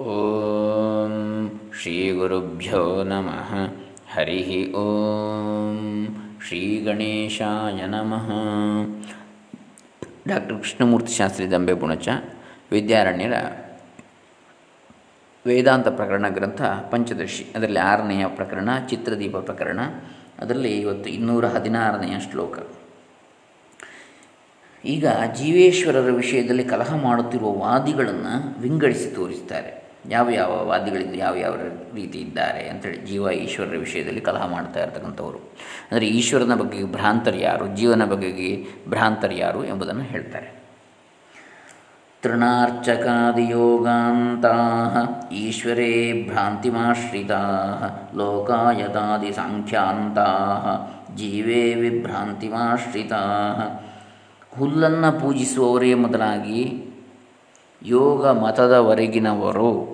ಓಂ ಶ್ರೀ ಗುರುಭ್ಯೋ ನಮಃ ಹರಿ ಓಂ ಶ್ರೀ ಗಣೇಶಾಯ ನಮಃ ಡಾಕ್ಟರ್ ಕೃಷ್ಣಮೂರ್ತಿ ಶಾಸ್ತ್ರಿ ದಂಬೆ ಪುಣಚ ವಿದ್ಯಾರಣ್ಯರ ವೇದಾಂತ ಪ್ರಕರಣ ಗ್ರಂಥ ಪಂಚದರ್ಶಿ, ಅದರಲ್ಲಿ ಆರನೆಯ ಪ್ರಕರಣ, ಚಿತ್ರದೀಪ ಪ್ರಕರಣ, ಅದರಲ್ಲಿ ಇವತ್ತು ಇನ್ನೂರ ಹದಿನಾರನೆಯ ಶ್ಲೋಕ. ಈಗ ಜೀವೇಶ್ವರರ ವಿಷಯದಲ್ಲಿ ಕಲಹ ಮಾಡುತ್ತಿರುವ ವಾದಿಗಳನ್ನು ವಿಂಗಡಿಸಿ ತೋರಿಸ್ತಾರೆ. ಯಾವ ಯಾವ ವಾದಿಗಳಿಂದ ಯಾವ ಯಾವ ರೀತಿ ಇದ್ದಾರೆ ಅಂತೇಳಿ ಜೀವ ಈಶ್ವರರ ವಿಷಯದಲ್ಲಿ ಕಲಹ ಮಾಡ್ತಾ ಇರ್ತಕ್ಕಂಥವ್ರು. ಅಂದರೆ ಈಶ್ವರನ ಬಗ್ಗೆ ಭ್ರಾಂತರು ಯಾರು, ಜೀವನ ಬಗೆಗೆ ಭ್ರಾಂತರು ಯಾರು ಎಂಬುದನ್ನು ಹೇಳ್ತಾರೆ. ತೃಣಾರ್ಚಕಾದಿಯೋಗಾಂತಾ ಈಶ್ವರೇ ಭ್ರಾಂತಿಮಾಶ್ರಿತಾ ಲೋಕಾಯತಾದಿ ಸಾಂಖ್ಯಾಂತಾ ಜೀವೇ ವಿಭ್ರಾಂತಿಮಾಶ್ರಿತಾ ಹುಲ್ಲನ್ನು ಪೂಜಿಸುವವರೇ ಮೊದಲಾಗಿ ಯೋಗ ಮತದವರೆಗಿನವರು.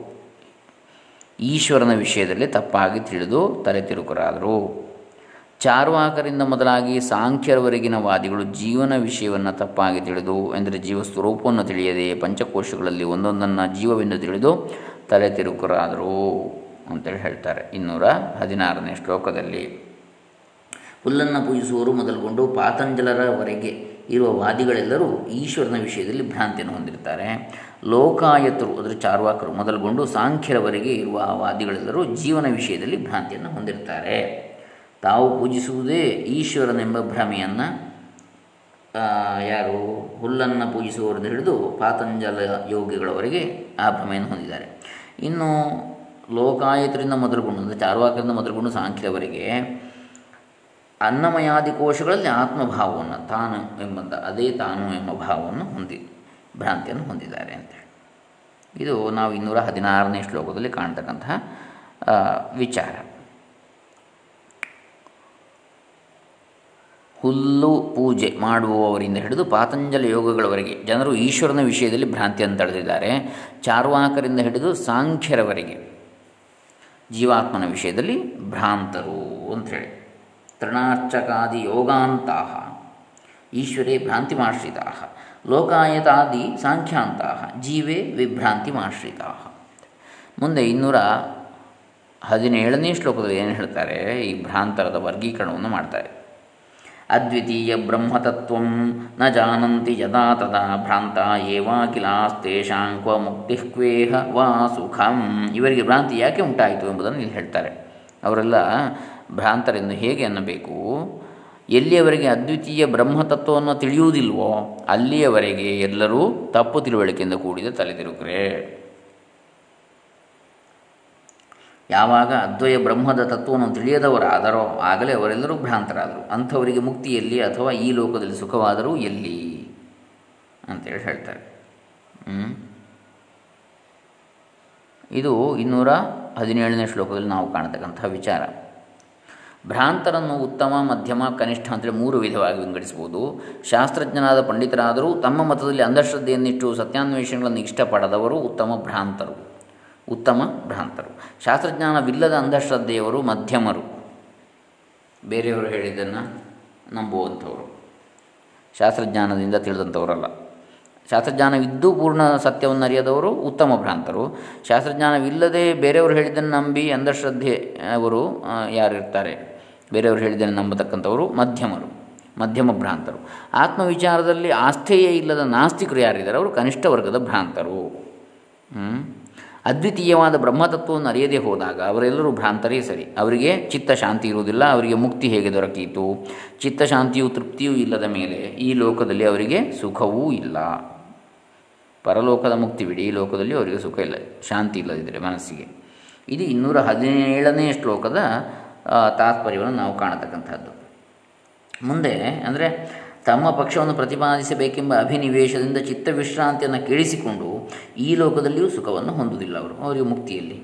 ಈಶ್ವರನ ವಿಷಯದಲ್ಲಿ ತಪ್ಪಾಗಿ ತಿಳಿದು ತಲೆ ತಿರುಕರಾದರು. ಚಾರ್ವಾಕರಿಂದ ಮೊದಲಾಗಿ ಸಾಂಖ್ಯರವರೆಗಿನ ವಾದಿಗಳು ಜೀವನ ವಿಷಯವನ್ನು ತಪ್ಪಾಗಿ ತಿಳಿದು ಎಂದರೆ ಜೀವ ಸ್ವರೂಪವನ್ನು ತಿಳಿಯದೆ ಪಂಚಕೋಶಗಳಲ್ಲಿ ಒಂದೊಂದನ್ನು ಜೀವವೆಂದು ತಿಳಿದು ತಲೆ ತಿರುಕರಾದರು ಅಂತೇಳಿ ಹೇಳ್ತಾರೆ. ಇನ್ನೂರ ಹದಿನಾರನೇ ಶ್ಲೋಕದಲ್ಲಿ. ಹುಲ್ಲನ್ನು ಪೂಜಿಸುವವರು ಮೊದಲುಗೊಂಡು ಪಾತಂಜಲರವರೆಗೆ ಇರುವ ವಾದಿಗಳೆಲ್ಲರೂ ಈಶ್ವರನ ವಿಷಯದಲ್ಲಿ ಭ್ರಾಂತಿಯನ್ನು ಹೊಂದಿರ್ತಾರೆ ಲೋಕಾಯತರು, ಅಂದರೆ ಚಾರ್ವಾಕರು, ಮೊದಲುಗೊಂಡು ಸಾಂಖ್ಯರವರೆಗೆ ಇರುವ ಆ ವಾದಿಗಳೆಲ್ಲರೂ ಜೀವನ ವಿಷಯದಲ್ಲಿ ಭ್ರಾಂತಿಯನ್ನು ಹೊಂದಿರ್ತಾರೆ ತಾವು ಪೂಜಿಸುವುದೇ ಈಶ್ವರನೆಂಬ ಭ್ರಮೆಯನ್ನು ಯಾರು? ಹುಲ್ಲನ್ನು ಪೂಜಿಸುವವರಿಂದ ಹಿಡಿದು ಪಾತಂಜಲ ಯೋಗಿಗಳವರೆಗೆ ಆ ಭ್ರಮೆಯನ್ನು ಹೊಂದಿದ್ದಾರೆ. ಇನ್ನು ಲೋಕಾಯತರಿಂದ ಮೊದಲುಗೊಂಡು, ಅಂದರೆ ಚಾರ್ವಾಕರಿಂದ ಮೊದಲುಗೊಂಡು ಸಾಂಖ್ಯರವರೆಗೆ ಅನ್ನಮಯಾದಿ ಕೋಶಗಳಲ್ಲಿ ಆತ್ಮಭಾವವನ್ನು, ತಾನು ಎಂಬಂಥ ಅದೇ ತಾನು ಎಂಬ ಭಾವವನ್ನು ಹೊಂದಿ, ಭ್ರಾಂತಿಯನ್ನು ಹೊಂದಿದ್ದಾರೆ ಅಂತೇಳಿ ಇದು ನಾವು ಇನ್ನೂರ ಹದಿನಾರನೇ ಶ್ಲೋಕದಲ್ಲಿ ಕಾಣ್ತಕ್ಕಂತಹ ವಿಚಾರ. ಹುಲ್ಲು ಪೂಜೆ ಮಾಡುವವರಿಂದ ಹಿಡಿದು ಪಾತಂಜಲ ಯೋಗಗಳವರೆಗೆ ಜನರು ಈಶ್ವರನ ವಿಷಯದಲ್ಲಿ ಭ್ರಾಂತಿಯನ್ನು ತಳೆದಿದ್ದಾರೆ ಚಾರ್ವಾಕರಿಂದ ಹಿಡಿದು ಸಾಂಖ್ಯರವರೆಗೆ ಜೀವಾತ್ಮನ ವಿಷಯದಲ್ಲಿ ಭ್ರಾಂತರು ಅಂಥೇಳಿ ತೃಣಾರ್ಚಕಾದಿ ಯೋಗಾಂತಾ ಈಶ್ವರೇ ಭ್ರಾಂತಿ ಭ್ರಾಂತಿಮಾಶ್ರಿತಾ ಲೋಕಾಯತಾದಿ ಸಾಂಖ್ಯಾಂತ ಜೀವೇ ವಿಭ್ರಾಂತಿಮಾಶ್ರಿತಾ ಮುಂದೆ ಇನ್ನೂರ ಹದಿನೇಳನೇ ಶ್ಲೋಕದಲ್ಲಿ ಏನು ಹೇಳ್ತಾರೆ? ಈ ಭ್ರಾಂತರದ ವರ್ಗೀಕರಣವನ್ನು ಮಾಡ್ತಾರೆ. ಅದ್ವಿತೀಯ ಬ್ರಹ್ಮತತ್ವ ನ ಜಾನಂತಿ ಯದಾ ತದಾ ಭ್ರಾಂತ ಏವಾಕಿಲಾಸ್ತೇಷಾಂ ಕ್ವ ಮುಕ್ತಿ ಕ್ವೇಹ ವಾ ಸುಖಂ। ಇವರಿಗೆ ಭ್ರಾಂತಿ ಯಾಕೆ ಉಂಟಾಯಿತು ಎಂಬುದನ್ನು ಇಲ್ಲಿ ಹೇಳ್ತಾರೆ. ಅವರೆಲ್ಲ ಭ್ರಾಂತರೆಂದು ಹೇಗೆ ಅನ್ನಬೇಕು? ಎಲ್ಲಿಯವರೆಗೆ ಅದ್ವಿತೀಯ ಬ್ರಹ್ಮತತ್ವವನ್ನು ತಿಳಿಯುವುದಿಲ್ವೋ, ಅಲ್ಲಿಯವರೆಗೆ ಎಲ್ಲರೂ ತಪ್ಪು ತಿಳುವಳಿಕೆಯಿಂದ ಕೂಡಿದ ತಲೆದಿರುಗ್ರೆ ಯಾವಾಗ ಅದ್ವಯ ಬ್ರಹ್ಮದ ತತ್ವವನ್ನು ತಿಳಿಯದವರಾದರೋ, ಆಗಲೇ ಅವರೆಲ್ಲರೂ ಭ್ರಾಂತರಾದರು. ಅಂಥವರಿಗೆ ಮುಕ್ತಿ ಎಲ್ಲಿ ಅಥವಾ ಈ ಲೋಕದಲ್ಲಿ ಸುಖವಾದರೂ ಎಲ್ಲಿ? ಅಂತೇಳಿ ಹೇಳ್ತಾರೆ. ಇದು ಇನ್ನೂರ ಹದಿನೇಳನೇ ಶ್ಲೋಕದಲ್ಲಿ ನಾವು ಕಾಣತಕ್ಕಂತಹ ವಿಚಾರ. ಭ್ರಾಂತರನ್ನು ಉತ್ತಮ, ಮಧ್ಯಮ, ಕನಿಷ್ಠ ಅಂತೇಳಿ ಮೂರು ವಿಧವಾಗಿ ವಿಂಗಡಿಸ್ಬೋದು ಶಾಸ್ತ್ರಜ್ಞನಾದ ಪಂಡಿತರಾದರೂ ತಮ್ಮ ಮತದಲ್ಲಿ ಅಂಧಶ್ರದ್ಧೆಯನ್ನಿಟ್ಟು ಸತ್ಯಾನ್ವೇಷಣೆಗಳನ್ನು ಇಷ್ಟಪಡದವರು ಉತ್ತಮ ಭ್ರಾಂತರು. ಉತ್ತಮ ಭ್ರಾಂತರು. ಶಾಸ್ತ್ರಜ್ಞಾನವಿಲ್ಲದ ಅಂಧಶ್ರದ್ಧೆಯವರು ಮಧ್ಯಮರು. ಬೇರೆಯವರು ಹೇಳಿದ್ದನ್ನು ನಂಬುವಂಥವರು. ಶಾಸ್ತ್ರಜ್ಞಾನದಿಂದ ತಿಳಿದಂಥವರಲ್ಲ. ಶಾಸ್ತ್ರಜ್ಞಾನವಿದ್ದು ಪೂರ್ಣ ಸತ್ಯವನ್ನು ಅರಿಯದವರು ಉತ್ತಮ ಭ್ರಾಂತರು. ಶಾಸ್ತ್ರಜ್ಞಾನವಿಲ್ಲದೆ ಬೇರೆಯವರು ಹೇಳಿದ್ದನ್ನು ನಂಬಿ ಅಂಧಶ್ರದ್ಧೆ ಅವರು ಯಾರಿರ್ತಾರೆ? ಬೇರೆಯವರು ಹೇಳಿದ್ದನ್ನು ನಂಬತಕ್ಕಂಥವರು ಮಧ್ಯಮರು, ಮಧ್ಯಮ ಭ್ರಾಂತರು. ಆತ್ಮವಿಚಾರದಲ್ಲಿ ಆಸ್ಥೆಯೇ ಇಲ್ಲದ ನಾಸ್ತಿಕರು ಯಾರಿದ್ದಾರೆ? ಅವರು ಕನಿಷ್ಠ ವರ್ಗದ ಭ್ರಾಂತರು. ಅದ್ವಿತೀಯವಾದ ಬ್ರಹ್ಮತತ್ವವನ್ನು ಅರಿಯದೇ ಹೋದಾಗ ಅವರೆಲ್ಲರೂ ಭ್ರಾಂತರೇ ಸರಿ. ಅವರಿಗೆ ಚಿತ್ತ ಶಾಂತಿ ಇರುವುದಿಲ್ಲ, ಅವರಿಗೆ ಮುಕ್ತಿ ಹೇಗೆ ದೊರಕೀತು? ಚಿತ್ತಶಾಂತಿಯು ತೃಪ್ತಿಯೂ ಇಲ್ಲದ ಮೇಲೆ ಈ ಲೋಕದಲ್ಲಿ ಅವರಿಗೆ ಸುಖವೂ ಇಲ್ಲ. ಪರಲೋಕದ ಮುಕ್ತಿ ಬಿಡಿ. ಈ ಲೋಕದಲ್ಲಿ ಅವರಿಗೆ ಸುಖ ಇಲ್ಲ, ಶಾಂತಿ ಇಲ್ಲದಿದ್ದರೆ ಮನಸ್ಸಿಗೆ. ಇದು ಇನ್ನೂರ ಹದಿನೇಳನೇ ಶ್ಲೋಕದ ತಾತ್ಪರ್ಯವನ್ನು ನಾವು ಕಾಣತಕ್ಕಂಥದ್ದು. ಮುಂದೆ, ಅಂದರೆ, ತಮ್ಮ ಪಕ್ಷವನ್ನು ಪ್ರತಿಪಾದಿಸಬೇಕೆಂಬ ಅಭಿನಿವೇಶದಿಂದ ಚಿತ್ತವಿಶ್ರಾಂತಿಯನ್ನು ಕೇಳಿಸಿಕೊಂಡು ಈ ಲೋಕದಲ್ಲಿಯೂ ಸುಖವನ್ನು ಹೊಂದುವುದಿಲ್ಲ ಅವರು, ಅವರಿಗೆ ಮುಕ್ತಿಯಲ್ಲಿ.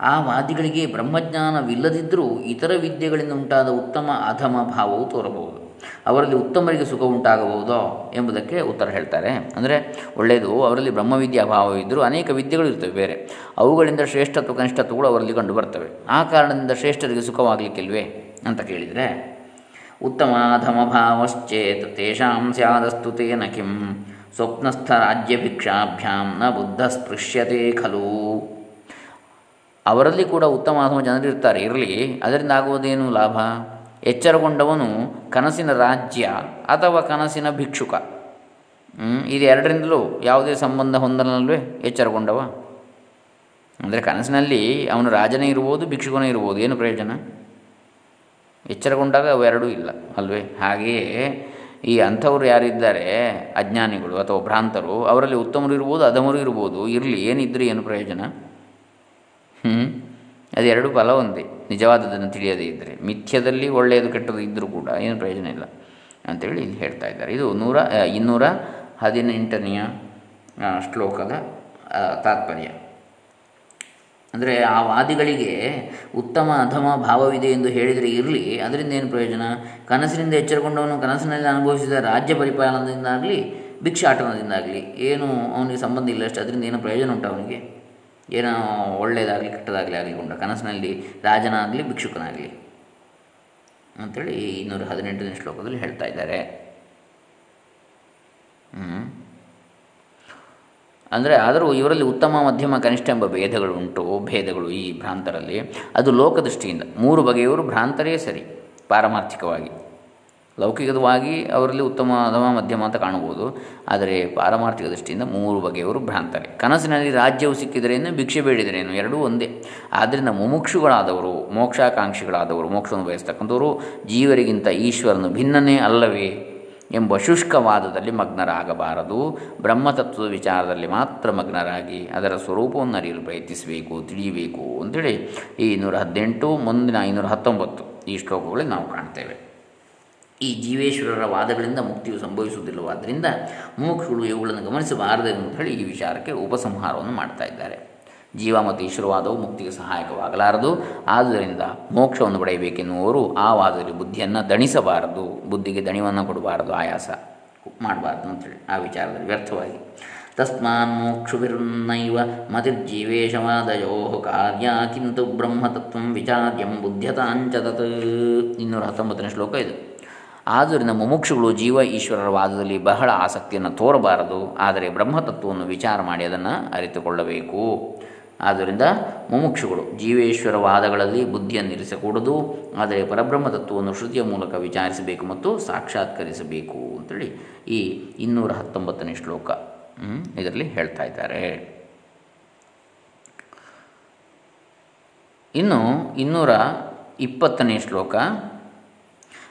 ಆ ವಾದಿಗಳಿಗೆ ಬ್ರಹ್ಮಜ್ಞಾನವಿಲ್ಲದಿದ್ದರೂ ಇತರ ವಿದ್ಯೆಗಳಿಂದ ಉಂಟಾದ ಉತ್ತಮ ಅಧಮ ಭಾವವು ತೋರಬಹುದು. ಅವರಲ್ಲಿ ಉತ್ತಮರಿಗೆ ಸುಖ ಉಂಟಾಗಬಹುದೋ ಎಂಬುದಕ್ಕೆ ಉತ್ತರ ಹೇಳ್ತಾರೆ. ಅಂದರೆ ಒಳ್ಳೆಯದು, ಅವರಲ್ಲಿ ಬ್ರಹ್ಮವಿದ್ಯಾ ಇದ್ದರೂ ಅನೇಕ ವಿದ್ಯೆಗಳು ಇರ್ತವೆ ಬೇರೆ. ಅವುಗಳಿಂದ ಶ್ರೇಷ್ಠತ್ವ, ಕನಿಷ್ಠತ್ವಗಳು ಅವರಲ್ಲಿ ಕಂಡು ಬರ್ತವೆ. ಆ ಕಾರಣದಿಂದ ಶ್ರೇಷ್ಠರಿಗೆ ಸುಖವಾಗಲಿಕ್ಕಿಲ್ವೇ ಅಂತ ಕೇಳಿದರೆ, ಉತ್ತಮಾಧಮಭಾವಶ್ಚೇತ್ ತೇಷಾಂ ಸ್ಯಾದಸ್ತು ತೇನ ಕಿಂ ಸ್ವಪ್ನಸ್ಥ ರಾಜ್ಯಭಿಕ್ಷಾಭ್ಯಾಂ ನ ಬುದ್ಧ ಸ್ಪೃಶ್ಯತೆ ಖಲು. ಅವರಲ್ಲಿ ಕೂಡ ಉತ್ತಮ ಅಧಮ ಜನರಿರ್ತಾರೆ, ಇರಲಿ. ಅದರಿಂದ ಆಗುವುದೇನು ಲಾಭ? ಎಚ್ಚರಗೊಂಡವನು ಕನಸಿನ ರಾಜ್ಯ ಅಥವಾ ಕನಸಿನ ಭಿಕ್ಷುಕ. ಇದು ಎರಡರಿಂದಲೂ ಯಾವುದೇ ಸಂಬಂಧ ಹೊಂದಲಲ್ವೇ ಎಚ್ಚರಗೊಂಡವ? ಅಂದರೆ ಕನಸಿನಲ್ಲಿ ಅವನು ರಾಜನೇ ಇರ್ಬೋದು, ಭಿಕ್ಷುಕನೇ ಇರ್ಬೋದು, ಏನು ಪ್ರಯೋಜನ? ಎಚ್ಚರಗೊಂಡಾಗ ಅವೆರಡೂ ಇಲ್ಲ, ಅಲ್ವೇ? ಹಾಗೆಯೇ ಈ ಅಂಥವ್ರು ಯಾರಿದ್ದಾರೆ? ಅಜ್ಞಾನಿಗಳು ಅಥವಾ ಭ್ರಾಂತರು, ಅವರಲ್ಲಿ ಉತ್ತಮರು ಇರ್ಬೋದು, ಅಧಮರು ಇರ್ಬೋದು, ಇರಲಿ ಏನಿದ್ದರೆ ಏನು ಪ್ರಯೋಜನ? ಅದೆರಡು ಫಲ ಒಂದೇ. ನಿಜವಾದದನ್ನು ತಿಳಿಯದೇ ಇದ್ದರೆ. ಮಿಥ್ಯದಲ್ಲಿ ಒಳ್ಳೆಯದು, ಕೆಟ್ಟದ್ದು ಇದ್ದರೂ ಕೂಡ ಏನು ಪ್ರಯೋಜನ ಇಲ್ಲ ಅಂತೇಳಿ ಇಲ್ಲಿ ಹೇಳ್ತಾ ಇದ್ದಾರೆ. ಇದು ನೂರ ಇನ್ನೂರ ಹದಿನೆಂಟನೆಯ ಶ್ಲೋಕದ ತಾತ್ಪರ್ಯ. ಅಂದರೆ ಆ ವಾದಿಗಳಿಗೆ ಉತ್ತಮ ಅಧಮ ಭಾವವಿದೆ ಎಂದು ಹೇಳಿದರೆ ಇರಲಿ, ಅದರಿಂದ ಏನು ಪ್ರಯೋಜನ? ಕನಸಿನಿಂದ ಎಚ್ಚರಗೊಂಡವನು ಕನಸಿನಲ್ಲಿ ಅನುಭವಿಸಿದ ರಾಜ್ಯ ಪರಿಪಾಲನದಿಂದಾಗಲಿ, ಭಿಕ್ಷಾಟನದಿಂದಾಗಲಿ, ಏನು ಅವನಿಗೆ ಸಂಬಂಧ ಇಲ್ಲ ಅಷ್ಟು ಅದರಿಂದ ಏನು ಪ್ರಯೋಜನ ಉಂಟು ಅವನಿಗೆ? ಏನೋ ಒಳ್ಳೆಯದಾಗಲಿ ಕೆಟ್ಟದಾಗಲಿ ಆಗಲಿಕೊಂಡ ಕನಸಿನಲ್ಲಿ ರಾಜನಾಗಲಿ, ಭಿಕ್ಷುಕನಾಗಲಿ ಅಂಥೇಳಿ ಇನ್ನೂರ ಹದಿನೆಂಟನೇ ಶ್ಲೋಕದಲ್ಲಿ ಹೇಳ್ತಾ ಇದ್ದಾರೆ. ಅಂದರೆ ಆದರೂ ಇವರಲ್ಲಿ ಉತ್ತಮ, ಮಧ್ಯಮ, ಕನಿಷ್ಠ ಎಂಬ ಭೇದಗಳು ಉಂಟು, ಭೇದಗಳು ಈ ಭ್ರಾಂತರಲ್ಲಿ. ಅದು ಲೋಕದೃಷ್ಟಿಯಿಂದ. ಮೂರು ಬಗೆಯವರು ಭ್ರಾಂತರೇ ಸರಿ, ಪಾರಮಾರ್ಥಿಕವಾಗಿ. ಲೌಕಿಕವಾಗಿ ಅವರಲ್ಲಿ ಉತ್ತಮ ಅಧಮ ಮಧ್ಯಮ ಅಂತ ಕಾಣಬಹುದು. ಆದರೆ ಪಾರಮಾರ್ಥಿಕ ದೃಷ್ಟಿಯಿಂದ ಮೂರು ಬಗೆಯವರು ಭ್ರಾಂತರೆ. ಕನಸಿನಲ್ಲಿ ರಾಜ್ಯವು ಸಿಕ್ಕಿದರೇನು ಭಿಕ್ಷೆ ಬೇಡಿದರೇನು ಎರಡೂ ಒಂದೇ. ಆದ್ದರಿಂದ ಮುಮುಕ್ಷುಗಳಾದವರು, ಮೋಕ್ಷಾಕಾಂಕ್ಷಿಗಳಾದವರು, ಮೋಕ್ಷವನ್ನು ಬಯಸ್ತಕ್ಕಂಥವರು ಜೀವರಿಗಿಂತ ಈಶ್ವರನು ಭಿನ್ನನೇ ಅಲ್ಲವೇ ಎಂಬ ಶುಷ್ಕವಾದದಲ್ಲಿ ಮಗ್ನರಾಗಬಾರದು. ಬ್ರಹ್ಮತತ್ವದ ವಿಚಾರದಲ್ಲಿ ಮಾತ್ರ ಮಗ್ನರಾಗಿ ಅದರ ಸ್ವರೂಪವನ್ನು ಅರಿಯಲು ಪ್ರಯತ್ನಿಸಬೇಕು, ತಿಳಿಯಬೇಕು ಅಂತೇಳಿ ಈ ಇನ್ನೂರ ಹದಿನೆಂಟು, ಮುಂದಿನ ಐನೂರ ಹತ್ತೊಂಬತ್ತು ಈ ಶ್ಲೋಕಗಳಲ್ಲಿ ನಾವು ಕಾಣ್ತೇವೆ. ಈ ಜೀವೇಶ್ವರರ ವಾದಗಳಿಂದ ಮುಕ್ತಿಯು ಸಂಭವಿಸುವುದಿಲ್ಲವಾದ್ದರಿಂದ ಮೋಕ್ಷಗಳು ಇವುಗಳನ್ನು ಗಮನಿಸಬಾರದು ಅಂತ ಹೇಳಿ ಈ ವಿಚಾರಕ್ಕೆ ಉಪಸಂಹಾರವನ್ನು ಮಾಡ್ತಾ ಇದ್ದಾರೆ. ಜೀವ ಮತ್ತು ಈಶ್ವರವಾದವು ಮುಕ್ತಿಗೆ ಸಹಾಯಕವಾಗಲಾರದು. ಆದ್ದರಿಂದ ಮೋಕ್ಷವನ್ನು ಪಡೆಯಬೇಕೆನ್ನುವರು ಆ ವಾದದಲ್ಲಿ ಬುದ್ಧಿಯನ್ನು ದಣಿಸಬಾರದು. ಬುದ್ಧಿಗೆ ದಣಿವನ್ನು ಕೊಡಬಾರದು, ಆಯಾಸ ಮಾಡಬಾರ್ದು ಅಂತೇಳಿ ಆ ವಿಚಾರದಲ್ಲಿ ವ್ಯರ್ಥವಾಗಿ. ತಸ್ಮಾನ್ ಮೋಕ್ಷುಭಿರ್ನೈವ ಮತಿರ್ಜೀವೇಶವಾದಯೋ ಕಾರ್ಯ ಕಿಂತು ಬ್ರಹ್ಮತತ್ವ ವಿಚಾರ್ಯಂ ಬುದ್ಧತಾಂಚ ತತ್. ಇನ್ನೂರ ಹತ್ತೊಂಬತ್ತನೇ ಶ್ಲೋಕ ಇದು. ಆದ್ದರಿಂದ ಮುಮುಕ್ಷುಗಳು ಜೀವ ಈಶ್ವರರ ವಾದದಲ್ಲಿ ಬಹಳ ಆಸಕ್ತಿಯನ್ನು ತೋರಬಾರದು. ಆದರೆ ಬ್ರಹ್ಮತತ್ವವನ್ನು ವಿಚಾರ ಮಾಡಿ ಅದನ್ನು ಅರಿತುಕೊಳ್ಳಬೇಕು. ಆದ್ದರಿಂದ ಮುಮುಕ್ಷುಗಳು ಜೀವೇಶ್ವರ ವಾದಗಳಲ್ಲಿ ಬುದ್ಧಿಯನ್ನು ಇರಿಸಕೂಡದು. ಆದರೆ ಪರಬ್ರಹ್ಮ ತತ್ವವನ್ನು ಶ್ರುತಿಯ ಮೂಲಕ ವಿಚಾರಿಸಬೇಕು ಮತ್ತು ಸಾಕ್ಷಾತ್ಕರಿಸಬೇಕು ಅಂತೇಳಿ ಈ ಇನ್ನೂರ ಹತ್ತೊಂಬತ್ತನೇ ಶ್ಲೋಕ ಇದರಲ್ಲಿ ಹೇಳ್ತಾ ಇದ್ದಾರೆ. ಇನ್ನು ಇನ್ನೂರ ಇಪ್ಪತ್ತನೇ ಶ್ಲೋಕ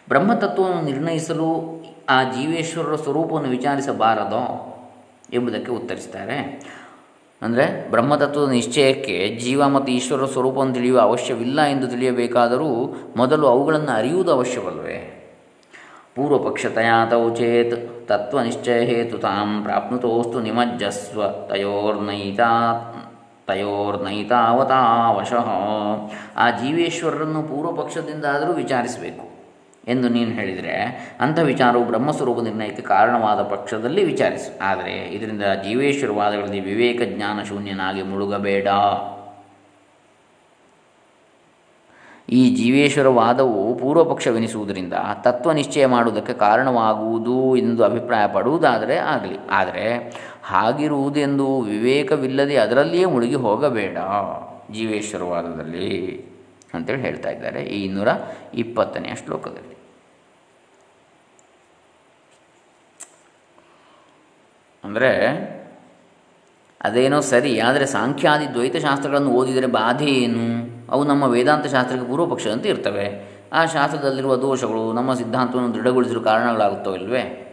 ಬ್ರಹ್ಮತತ್ವವನ್ನು ನಿರ್ಣಯಿಸಲು ಆ ಜೀವೇಶ್ವರರ ಸ್ವರೂಪವನ್ನು ವಿಚಾರಿಸಬಾರದೋ ಎಂಬುದಕ್ಕೆ ಉತ್ತರಿಸ್ತಾರೆ. ಅಂದರೆ ಬ್ರಹ್ಮತತ್ವದ ನಿಶ್ಚಯಕ್ಕೆ ಜೀವ ಮತ್ತು ಈಶ್ವರ ಸ್ವರೂಪವನ್ನು ತಿಳಿಯುವ ಅವಶ್ಯವಿಲ್ಲ ಎಂದು ತಿಳಿಯಬೇಕಾದರೂ ಮೊದಲು ಅವುಗಳನ್ನು ಅರಿಯುವುದು ಅವಶ್ಯವಲ್ವೇ. ಪೂರ್ವಪಕ್ಷತಯಾತೌ ಚೇತ್ ತತ್ವನಿಶ್ಚಯ ಹೇತು ತಾಂ ಪ್ರಾಪ್ನುತೋಸ್ತು ನಿಮಜ್ಜಸ್ವ ತಯೋರ್ನೈತಾ ತಯೋರ್ನೈತಾವತಾವಶಃ. ಆ ಜೀವೇಶ್ವರರನ್ನು ಪೂರ್ವಪಕ್ಷದಿಂದಾದರೂ ವಿಚಾರಿಸಬೇಕು. ಎಂದು ನೀನು ಹೇಳಿದರೆ ಅಂಥ ವಿಚಾರವು ಬ್ರಹ್ಮಸ್ವರೂಪ ನಿರ್ಣಯಕ್ಕೆ ಕಾರಣವಾದ ಪಕ್ಷದಲ್ಲಿ ವಿಚಾರಿಸು. ಆದರೆ ಇದರಿಂದ ಜೀವೇಶ್ವರವಾದಗಳಲ್ಲಿ ವಿವೇಕ ಜ್ಞಾನ ಶೂನ್ಯನಾಗಿ ಮುಳುಗಬೇಡ. ಈ ಜೀವೇಶ್ವರವಾದವು ಪೂರ್ವಪಕ್ಷವೆನಿಸುವುದರಿಂದ ತತ್ವ ನಿಶ್ಚಯ ಮಾಡುವುದಕ್ಕೆ ಕಾರಣವಾಗುವುದು ಎಂದು ಅಭಿಪ್ರಾಯ ಪಡುವುದಾದರೆ ಆಗಲಿ. ಆದರೆ ಹಾಗಿರುವುದೆಂದು ವಿವೇಕವಿಲ್ಲದೆ ಅದರಲ್ಲಿಯೇ ಮುಳುಗಿ ಹೋಗಬೇಡ ಜೀವೇಶ್ವರವಾದದಲ್ಲಿ. ಅಂತೇಳಿ ಹೇಳ್ತಾ ಇದ್ದಾರೆ. ಈ ಇನ್ನೂರ ಇಪ್ಪತ್ತನೆಯ ಶ್ಲೋಕದಲ್ಲಿ. ಅಂದರೆ, ಅದೇನೋ ಸರಿ, ಆದರೆ ಸಾಂಖ್ಯಾದಿ ದ್ವೈತ ಶಾಸ್ತ್ರಗಳನ್ನು ಓದಿದರೆ ಬಾಧೆ ಏನು? ಅವು ನಮ್ಮ ವೇದಾಂತ ಶಾಸ್ತ್ರಕ್ಕೆ ಪೂರ್ವಪಕ್ಷದಂತೆ ಇರ್ತವೆ. ಆ ಶಾಸ್ತ್ರದಲ್ಲಿರುವ ದೋಷಗಳು, ನಮ್ಮ ಸಿದ್ಧಾಂತವನ್ನು ದೃಢಗೊಳಿಸಲು ಕಾರಣಗಳಾಗುತ್ತವಲ್ವೇ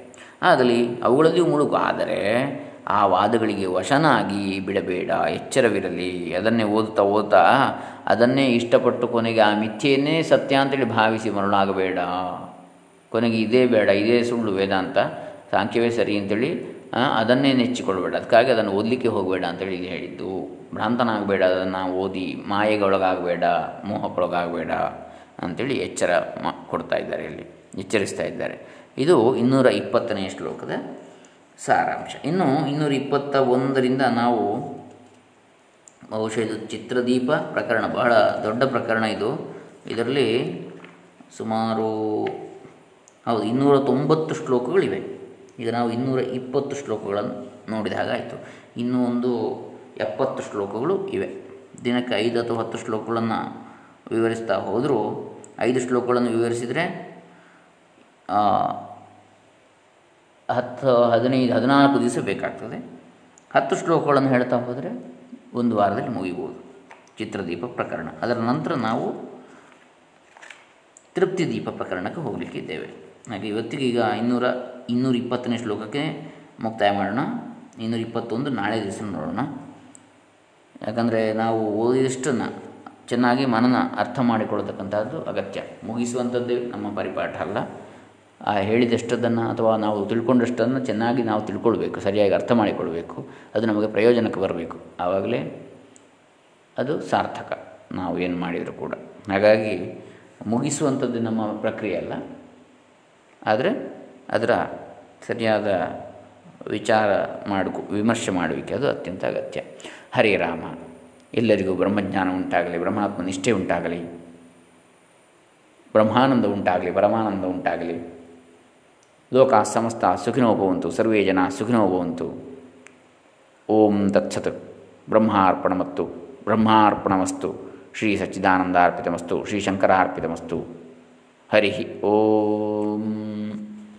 ಆಗಲಿ, ಅವುಗಳಲ್ಲಿಯೂ ಮುಳುಗು. ಆದರೆ ಆ ವಾದಗಳಿಗೆ ವಶನಾಗಿ ಬಿಡಬೇಡ, ಎಚ್ಚರವಿರಲಿ. ಅದನ್ನೇ ಓದುತ್ತಾ ಓದ್ತಾ ಅದನ್ನೇ ಇಷ್ಟಪಟ್ಟು ಕೊನೆಗೆ ಆ ಮಿಥ್ಯೆಯನ್ನೇ ಸತ್ಯ ಅಂತೇಳಿ ಭಾವಿಸಿ ಮರುಳಾಗಬೇಡ. ಕೊನೆಗೆ ಇದೇ ಬೇಡ, ಇದೇ ಸುಳ್ಳು ವೇದಾಂತ ಸಾಂಖ್ಯವೇ ಸರಿ ಅಂತೇಳಿ ಅದನ್ನೇ ನೆಚ್ಚಿಕೊಳ್ಳಬೇಡ. ಅದಕ್ಕಾಗಿ ಅದನ್ನು ಓದಲಿಕ್ಕೆ ಹೋಗಬೇಡ ಅಂತೇಳಿ ಇಲ್ಲಿ ಹೇಳಿದ್ದು. ಭ್ರಾಂತನಾಗಬೇಡ, ಅದನ್ನು ಓದಿ ಮಾಯೆಗೊಳಗಾಗಬೇಡ, ಮೋಹಕ್ಕೊಳಗಾಗಬೇಡ ಅಂಥೇಳಿ ಎಚ್ಚರ ಮಾ, ಕೊಡ್ತಾ ಇದ್ದಾರೆ ಇಲ್ಲಿ, ಎಚ್ಚರಿಸ್ತಾ ಇದ್ದಾರೆ. ಇದು ಇನ್ನೂರ ಇಪ್ಪತ್ತನೆಯ ಶ್ಲೋಕದ ಸಾರಾಂಶ. ಇನ್ನು ಇನ್ನೂರ ಇಪ್ಪತ್ತ ಒಂದರಿಂದ ನಾವು ಬಹುಶಃ ಇದು ಚಿತ್ರದೀಪ ಪ್ರಕರಣ, ಬಹಳ ದೊಡ್ಡ ಪ್ರಕರಣ ಇದು. ಇದರಲ್ಲಿ ಸುಮಾರು, ಹೌದು ಇನ್ನೂರ ತೊಂಬತ್ತು ಶ್ಲೋಕಗಳಿವೆ. ಈಗ ನಾವು ಇನ್ನೂರ ಇಪ್ಪತ್ತು ಶ್ಲೋಕಗಳನ್ನು ನೋಡಿದ ಹಾಗಾಯಿತು ಇನ್ನೂ ಒಂದು ಎಪ್ಪತ್ತು ಶ್ಲೋಕಗಳು ಇವೆ. ದಿನಕ್ಕೆ ಐದು ಅಥವಾ ಹತ್ತು ಶ್ಲೋಕಗಳನ್ನು ವಿವರಿಸ್ತಾ ಹೋದರೂ, ಐದು ಶ್ಲೋಕಗಳನ್ನು ವಿವರಿಸಿದರೆ ಹತ್ತು, ಹದಿನೈದು, ಹದಿನಾಲ್ಕು ದಿವಸ ಬೇಕಾಗ್ತದೆ. ಹತ್ತು ಶ್ಲೋಕಗಳನ್ನು ಹೇಳ್ತಾ ಹೋದರೆ ಒಂದು ವಾರದಲ್ಲಿ ಮುಗಿಬೋದು. ಚಿತ್ರದೀಪ ಪ್ರಕರಣ. ಅದರ ನಂತರ ನಾವು ತೃಪ್ತಿ ದೀಪ ಪ್ರಕರಣಕ್ಕೆ ಹೋಗಲಿಕ್ಕಿದ್ದೇವೆ ಹಾಗೆ ಇವತ್ತಿಗೆ ಈಗ ಇನ್ನೂರ ಇನ್ನೂರ ಇಪ್ಪತ್ತನೇ ಶ್ಲೋಕಕ್ಕೆ ಮುಕ್ತಾಯ ಮಾಡೋಣ. ಇನ್ನೂರ ಇಪ್ಪತ್ತೊಂದು ನಾಳೆ ದಿವಸ ನೋಡೋಣ. ಯಾಕಂದರೆ ನಾವು ಓದಿದಷ್ಟನ್ನು ಚೆನ್ನಾಗಿ ಮನನ ಅರ್ಥ ಮಾಡಿಕೊಳ್ಳತಕ್ಕಂಥದ್ದು ಅಗತ್ಯ. ಮುಗಿಸುವಂಥದ್ದೇ ನಮ್ಮ ಪರಿಪಾಠ ಅಲ್ಲ. ಆ ಹೇಳಿದಷ್ಟದನ್ನು ಅಥವಾ ನಾವು ತಿಳ್ಕೊಂಡಷ್ಟನ್ನು ಚೆನ್ನಾಗಿ ನಾವು ತಿಳ್ಕೊಳ್ಬೇಕು, ಸರಿಯಾಗಿ ಅರ್ಥ ಮಾಡಿಕೊಳ್ಬೇಕು, ಅದು ನಮಗೆ ಪ್ರಯೋಜನಕ್ಕೆ ಬರಬೇಕು. ಆವಾಗಲೇ ಅದು ಸಾರ್ಥಕ. ನಾವು ಏನು ಮಾಡಿದರೂ ಕೂಡ. ಹಾಗಾಗಿ ಮುಗಿಸುವಂಥದ್ದು ನಮ್ಮ ಪ್ರಕ್ರಿಯೆ ಅಲ್ಲ. ಆದರೆ ಅದರ ಸರಿಯಾದ ವಿಚಾರ ಮಾಡಿಕೊ, ವಿಮರ್ಶೆ ಮಾಡುವಿಕೆ ಅದು ಅತ್ಯಂತ ಅಗತ್ಯ. ಹರೇ ರಾಮ. ಎಲ್ಲರಿಗೂ ಬ್ರಹ್ಮಜ್ಞಾನ ಉಂಟಾಗಲಿ, ಬ್ರಹ್ಮಾತ್ಮ ನಿಷ್ಠೆ ಉಂಟಾಗಲಿ. ಬ್ರಹ್ಮಾನಂದ ಉಂಟಾಗಲಿ, ಪರಮಾನಂದ ಉಂಟಾಗಲಿ. ಲೋಕ ಸಮಸ್ತ ಸುಖಿನೋ ಭವಂತು, ಸರ್ವೇ ಜನ ಸುಖಿನೋ ಭವಂತು. ಓಂ ತತ್ಸತ್ ಬ್ರಹ್ಮಾರ್ಪಣಮತ್ತು, ಬ್ರಹ್ಮಾರ್ಪಣಮಸ್ತು, ಶ್ರೀ ಸಚ್ಚಿದಾನಂದಾರ್ಪಿತಮಸ್ತು, ಶ್ರೀ ಶಂಕರಾರ್ಪಿತಮಸ್ತು. ಹರಿ ಓಂ.